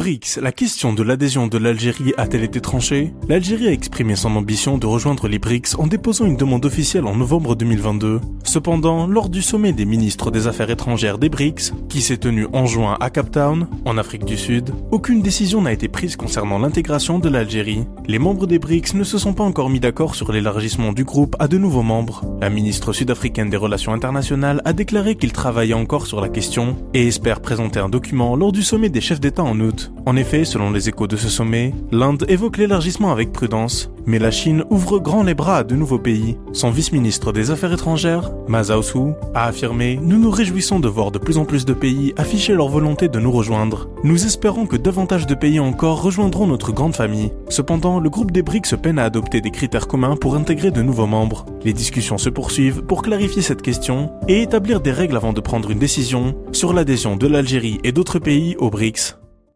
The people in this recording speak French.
BRICS, la question de l'adhésion de l'Algérie a-t-elle été tranchée? L'Algérie a exprimé son ambition de rejoindre les BRICS en déposant une demande officielle en novembre 2022. Cependant, lors du sommet des ministres des Affaires étrangères des BRICS, qui s'est tenu en juin à Cape Town, en Afrique du Sud, aucune décision n'a été prise concernant l'intégration de l'Algérie. Les membres des BRICS ne se sont pas encore mis d'accord sur l'élargissement du groupe à de nouveaux membres. La ministre sud-africaine des Relations internationales a déclaré qu'il travaillait encore sur la question et espère présenter un document lors du sommet des chefs d'État en août. En effet, selon les échos de ce sommet, l'Inde évoque l'élargissement avec prudence, mais la Chine ouvre grand les bras à de nouveaux pays. Son vice-ministre des Affaires étrangères, Ma Zhaosu, a affirmé « Nous nous réjouissons de voir de plus en plus de pays afficher leur volonté de nous rejoindre. Nous espérons que davantage de pays encore rejoindront notre grande famille. Cependant, le groupe des BRICS peine à adopter des critères communs pour intégrer de nouveaux membres. Les discussions se poursuivent pour clarifier cette question et établir des règles avant de prendre une décision sur l'adhésion de l'Algérie et d'autres pays aux BRICS.